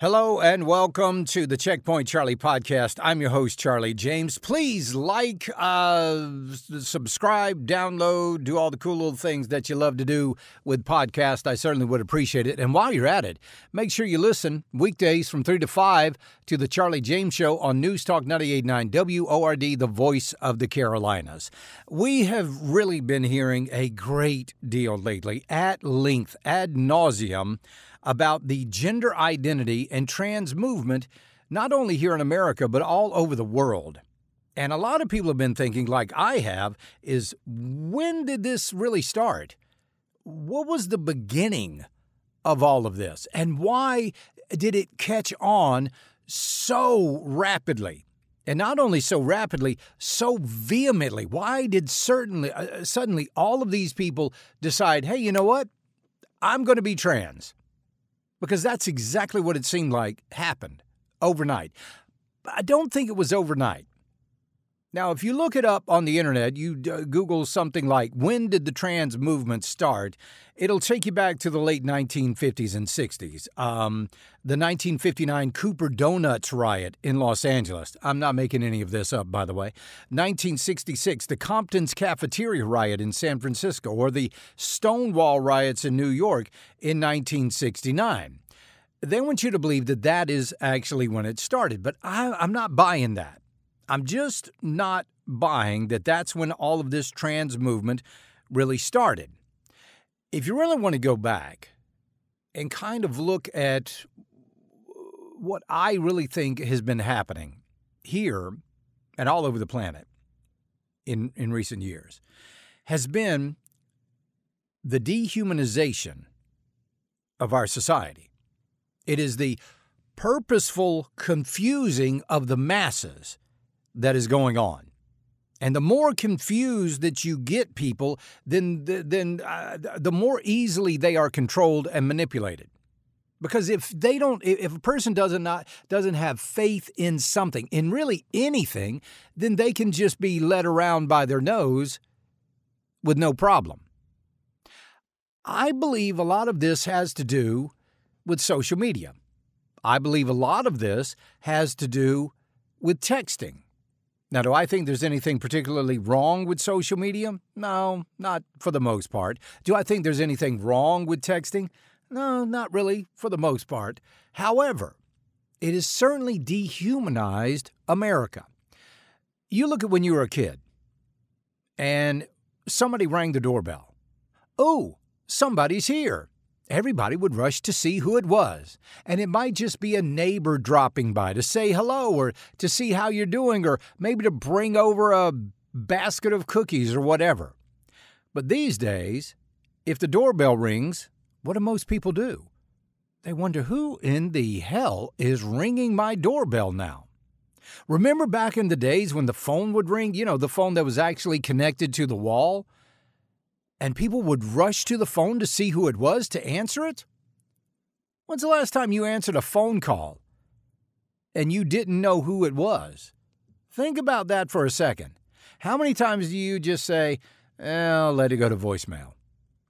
Hello and welcome to the Checkpoint Charlie podcast. I'm your host, Charlie James. Please like, uh, subscribe, download, do all the cool little things that you love to do with podcast. I certainly would appreciate it. And while you're at it, make sure you listen weekdays from 3 to 5 to the Charlie James Show on News Talk 98.9 WORD, the voice of the Carolinas. We have really been hearing a great deal lately, at length, ad nauseum about the gender identity and trans movement, not only here in America, but all over the world. And a lot of people have been thinking, like I have, is when did this really start? What was the beginning of all of this? And why did it catch on so rapidly? And not only so rapidly, so vehemently. Why did certainly uh, suddenly all of these people decide, hey, you know what? I'm going to be trans because that's exactly what it seemed like happened overnight. I don't think it was overnight. Now, if you look it up on the internet, you Google something like when did the trans movement start, it'll take you back to the late 1950s and 60s. Um, the 1959 Cooper Donuts riot in Los Angeles. I'm not making any of this up, by the way. 1966, the Compton's Cafeteria riot in San Francisco, or the Stonewall riots in New York in 1969. They want you to believe that that is actually when it started, but I, I'm not buying that. I'm just not buying that that's when all of this trans movement really started. If you really want to go back and kind of look at what I really think has been happening here and all over the planet in, in recent years, has been the dehumanization of our society. It is the purposeful confusing of the masses that is going on. And the more confused that you get people, then then uh, the more easily they are controlled and manipulated. Because if they don't, if a person doesn't not doesn't have faith in something, in really anything, then they can just be led around by their nose with no problem. I believe a lot of this has to do with social media. I believe a lot of this has to do with texting. Now, do I think there's anything particularly wrong with social media? No, not for the most part. Do I think there's anything wrong with texting? No, not really, for the most part. However, it has certainly dehumanized America. You look at when you were a kid and somebody rang the doorbell. Oh, somebody's here everybody would rush to see who it was. And it might just be a neighbor dropping by to say hello or to see how you're doing or maybe to bring over a basket of cookies or whatever. But these days, if the doorbell rings, what do most people do? They wonder who in the hell is ringing my doorbell now? Remember back in the days when the phone would ring? You know, the phone that was actually connected to the wall? And people would rush to the phone to see who it was to answer it? When's the last time you answered a phone call and you didn't know who it was? Think about that for a second. How many times do you just say, I'll let it go to voicemail?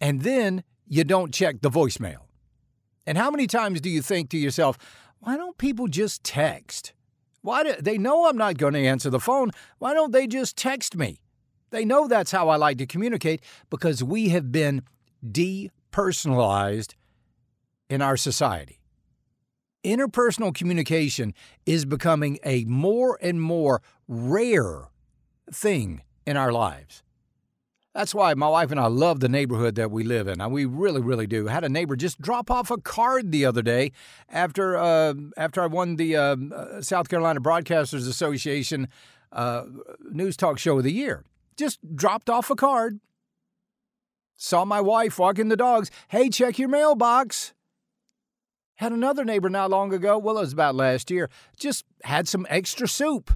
And then you don't check the voicemail. And how many times do you think to yourself, why don't people just text? Why do they know I'm not going to answer the phone? Why don't they just text me? They know that's how I like to communicate because we have been depersonalized in our society. Interpersonal communication is becoming a more and more rare thing in our lives. That's why my wife and I love the neighborhood that we live in. We really, really do. Had a neighbor just drop off a card the other day after uh, after I won the uh, South Carolina Broadcasters Association uh, News Talk Show of the Year. Just dropped off a card. Saw my wife walking the dogs. Hey, check your mailbox. Had another neighbor not long ago, well, it was about last year, just had some extra soup.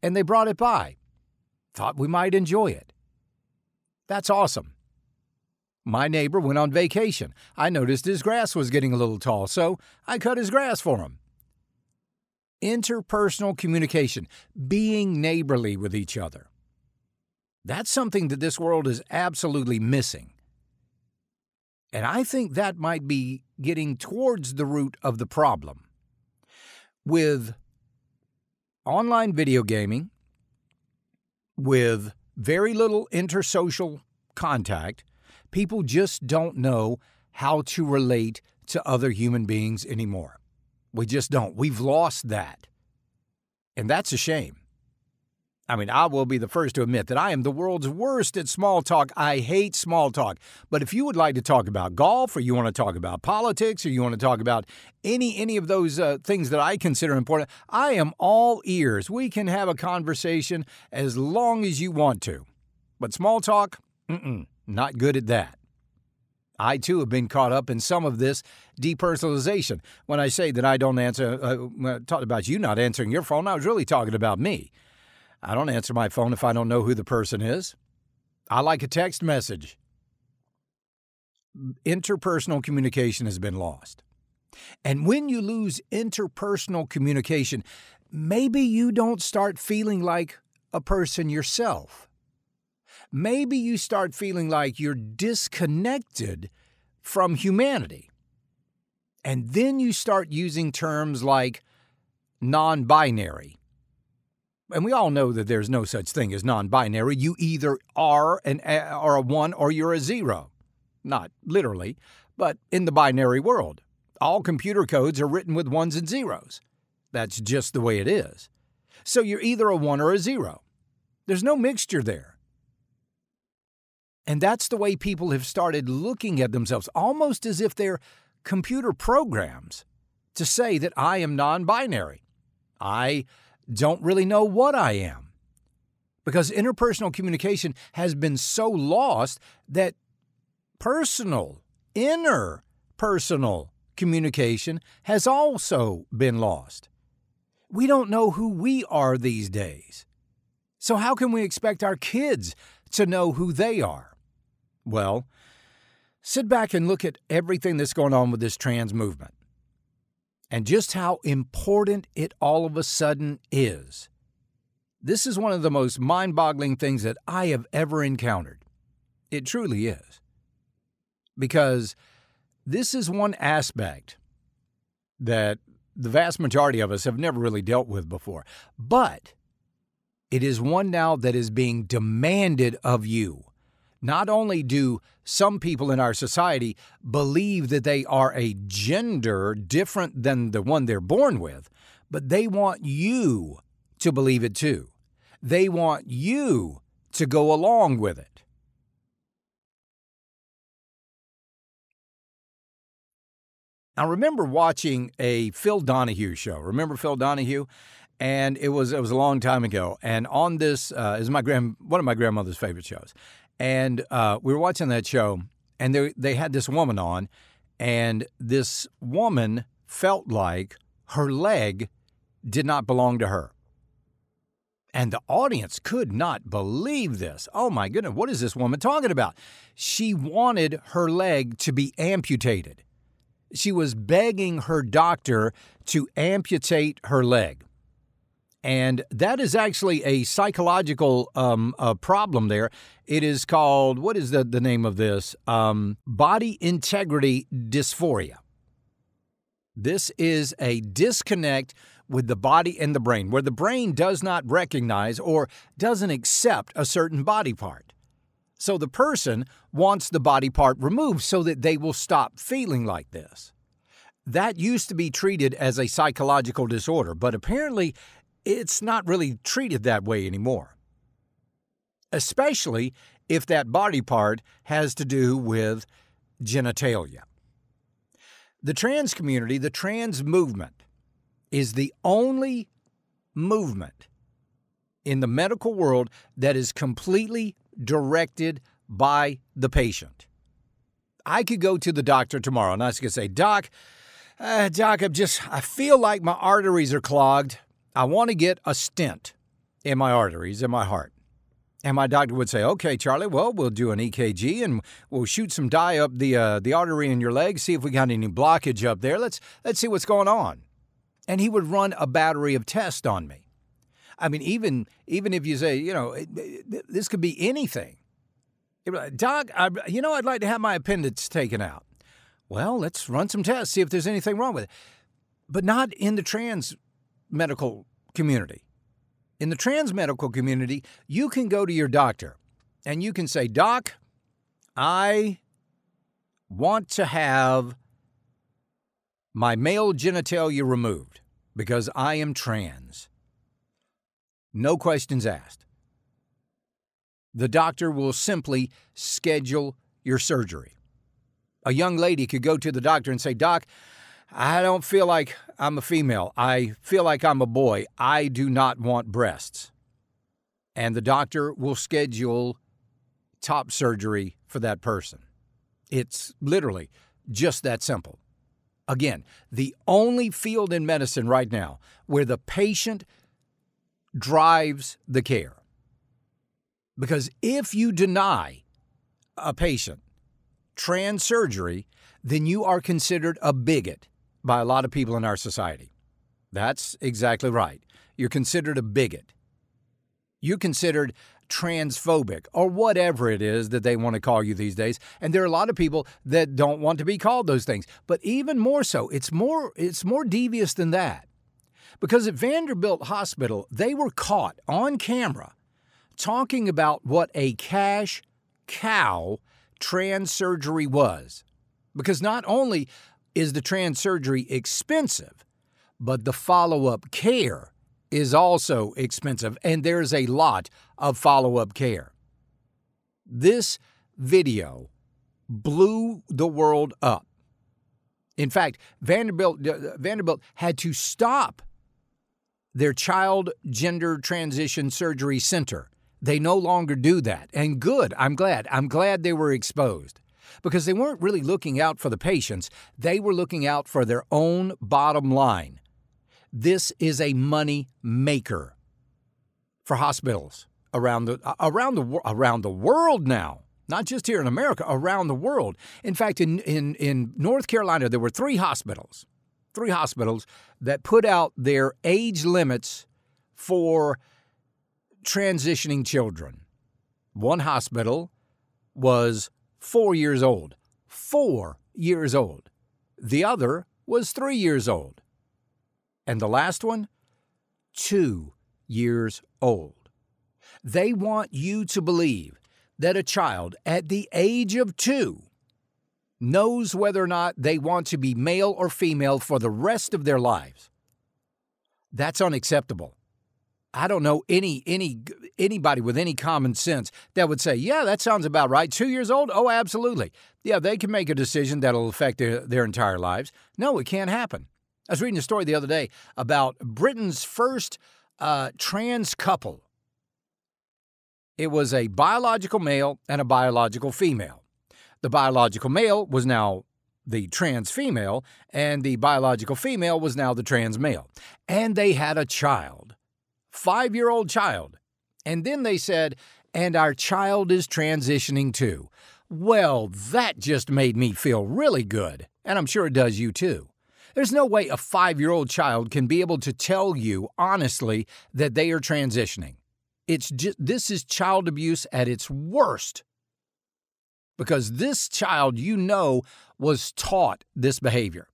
And they brought it by. Thought we might enjoy it. That's awesome. My neighbor went on vacation. I noticed his grass was getting a little tall, so I cut his grass for him. Interpersonal communication, being neighborly with each other. That's something that this world is absolutely missing. And I think that might be getting towards the root of the problem. With online video gaming, with very little intersocial contact, people just don't know how to relate to other human beings anymore. We just don't. We've lost that. And that's a shame. I mean, I will be the first to admit that I am the world's worst at small talk. I hate small talk. But if you would like to talk about golf, or you want to talk about politics, or you want to talk about any any of those uh, things that I consider important, I am all ears. We can have a conversation as long as you want to. But small talk, not good at that. I too have been caught up in some of this depersonalization. When I say that I don't answer, uh, talked about you not answering your phone, I was really talking about me. I don't answer my phone if I don't know who the person is. I like a text message. Interpersonal communication has been lost. And when you lose interpersonal communication, maybe you don't start feeling like a person yourself. Maybe you start feeling like you're disconnected from humanity. And then you start using terms like non binary and we all know that there's no such thing as non-binary. You either are an eh, are a one or you're a zero. Not literally, but in the binary world, all computer codes are written with ones and zeros. That's just the way it is. So you're either a one or a zero. There's no mixture there. And that's the way people have started looking at themselves, almost as if they're computer programs to say that I am non binary. I don't really know what I am. Because interpersonal communication has been so lost that personal, inner personal communication has also been lost. We don't know who we are these days. So, how can we expect our kids to know who they are? Well, sit back and look at everything that's going on with this trans movement and just how important it all of a sudden is. This is one of the most mind boggling things that I have ever encountered. It truly is. Because this is one aspect that the vast majority of us have never really dealt with before. But it is one now that is being demanded of you. Not only do some people in our society believe that they are a gender different than the one they're born with, but they want you to believe it too. They want you to go along with it. I remember watching a Phil Donahue show. Remember Phil Donahue? And it was it was a long time ago. And on this uh, is my grand one of my grandmother's favorite shows. And uh, we were watching that show, and they they had this woman on, and this woman felt like her leg did not belong to her. And the audience could not believe this. Oh my goodness, what is this woman talking about? She wanted her leg to be amputated. She was begging her doctor to amputate her leg. And that is actually a psychological um, problem there. It is called, what is the, the name of this? Um, body integrity dysphoria. This is a disconnect with the body and the brain, where the brain does not recognize or doesn't accept a certain body part. So the person wants the body part removed so that they will stop feeling like this. That used to be treated as a psychological disorder, but apparently it's not really treated that way anymore. Especially if that body part has to do with genitalia. The trans community, the trans movement, is the only movement in the medical world that is completely directed by the patient. I could go to the doctor tomorrow and I could say, Doc, uh, Doc, I'm just, I feel like my arteries are clogged. I want to get a stent in my arteries, in my heart. And my doctor would say, "Okay, Charlie, well, we'll do an EKG and we'll shoot some dye up the uh, the artery in your leg, see if we got any blockage up there. Let's let's see what's going on." And he would run a battery of tests on me. I mean, even even if you say, you know, this could be anything. Like, Doc, I, you know, I'd like to have my appendix taken out. Well, let's run some tests, see if there's anything wrong with it. But not in the trans medical community. In the trans medical community, you can go to your doctor and you can say, Doc, I want to have my male genitalia removed because I am trans. No questions asked. The doctor will simply schedule your surgery. A young lady could go to the doctor and say, Doc, I don't feel like I'm a female. I feel like I'm a boy. I do not want breasts. And the doctor will schedule top surgery for that person. It's literally just that simple. Again, the only field in medicine right now where the patient drives the care. Because if you deny a patient trans surgery, then you are considered a bigot by a lot of people in our society. That's exactly right. You're considered a bigot. You're considered transphobic or whatever it is that they want to call you these days. And there are a lot of people that don't want to be called those things. But even more so, it's more it's more devious than that. Because at Vanderbilt Hospital, they were caught on camera talking about what a cash cow trans surgery was. Because not only is the trans surgery expensive, but the follow up care is also expensive, and there's a lot of follow up care. This video blew the world up. In fact, Vanderbilt, uh, Vanderbilt had to stop their child gender transition surgery center. They no longer do that. And good, I'm glad. I'm glad they were exposed because they weren't really looking out for the patients, they were looking out for their own bottom line. This is a money maker for hospitals around the around the around the world now. Not just here in America, around the world. In fact, in, in, in North Carolina, there were three hospitals, three hospitals that put out their age limits for transitioning children. One hospital was four years old. Four years old. The other was three years old. And the last one, two years old. They want you to believe that a child at the age of two knows whether or not they want to be male or female for the rest of their lives. That's unacceptable. I don't know any any anybody with any common sense that would say, "Yeah, that sounds about right." 2 years old? Oh, absolutely. Yeah, they can make a decision that'll affect their, their entire lives. No, it can't happen. I was reading a story the other day about Britain's first uh, trans couple. It was a biological male and a biological female. The biological male was now the trans female, and the biological female was now the trans male. And they had a child, five year old child. And then they said, and our child is transitioning too. Well, that just made me feel really good, and I'm sure it does you too. There's no way a five year old child can be able to tell you honestly that they are transitioning. It's just, this is child abuse at its worst. Because this child, you know, was taught this behavior.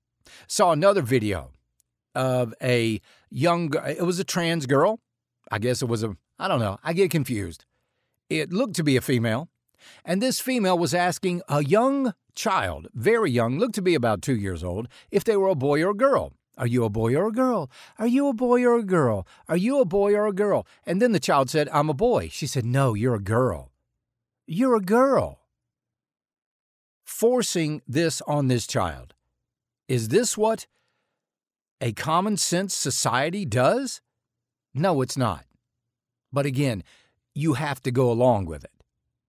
Saw another video of a young, it was a trans girl. I guess it was a, I don't know, I get confused. It looked to be a female. And this female was asking a young child, very young, looked to be about two years old, if they were a boy or a girl. Are you a boy or a girl? Are you a boy or a girl? Are you a boy or a girl? And then the child said, I'm a boy. She said, No, you're a girl. You're a girl. Forcing this on this child. Is this what a common sense society does? No, it's not. But again, you have to go along with it.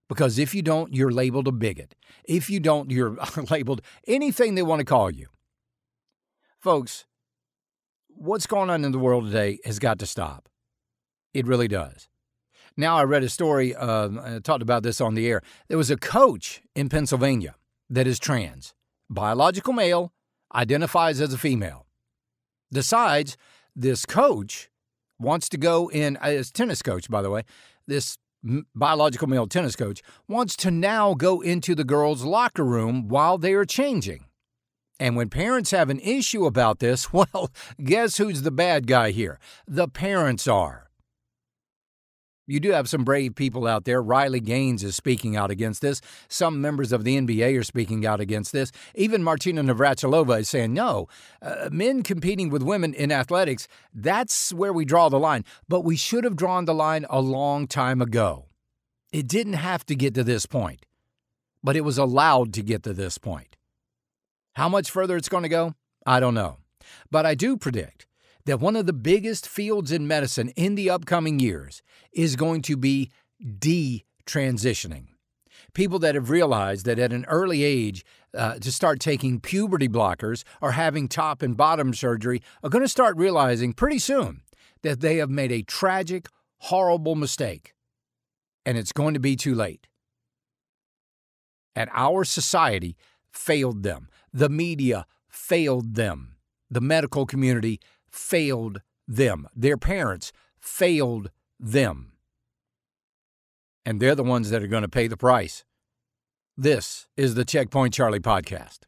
Because if you don't, you're labeled a bigot. If you don't, you're labeled anything they want to call you. Folks, what's going on in the world today has got to stop. It really does. Now, I read a story, uh, I talked about this on the air. There was a coach in Pennsylvania that is trans, biological male, identifies as a female. Decides this coach wants to go in, uh, as tennis coach, by the way, this biological male tennis coach, wants to now go into the girls' locker room while they are changing. And when parents have an issue about this, well, guess who's the bad guy here? The parents are. You do have some brave people out there. Riley Gaines is speaking out against this. Some members of the NBA are speaking out against this. Even Martina Navratilova is saying, no, uh, men competing with women in athletics, that's where we draw the line. But we should have drawn the line a long time ago. It didn't have to get to this point, but it was allowed to get to this point. How much further it's going to go, I don't know. But I do predict that one of the biggest fields in medicine in the upcoming years is going to be detransitioning. People that have realized that at an early age uh, to start taking puberty blockers or having top and bottom surgery are going to start realizing pretty soon that they have made a tragic, horrible mistake. And it's going to be too late. And our society failed them. The media failed them. The medical community failed them. Their parents failed them. And they're the ones that are going to pay the price. This is the Checkpoint Charlie podcast.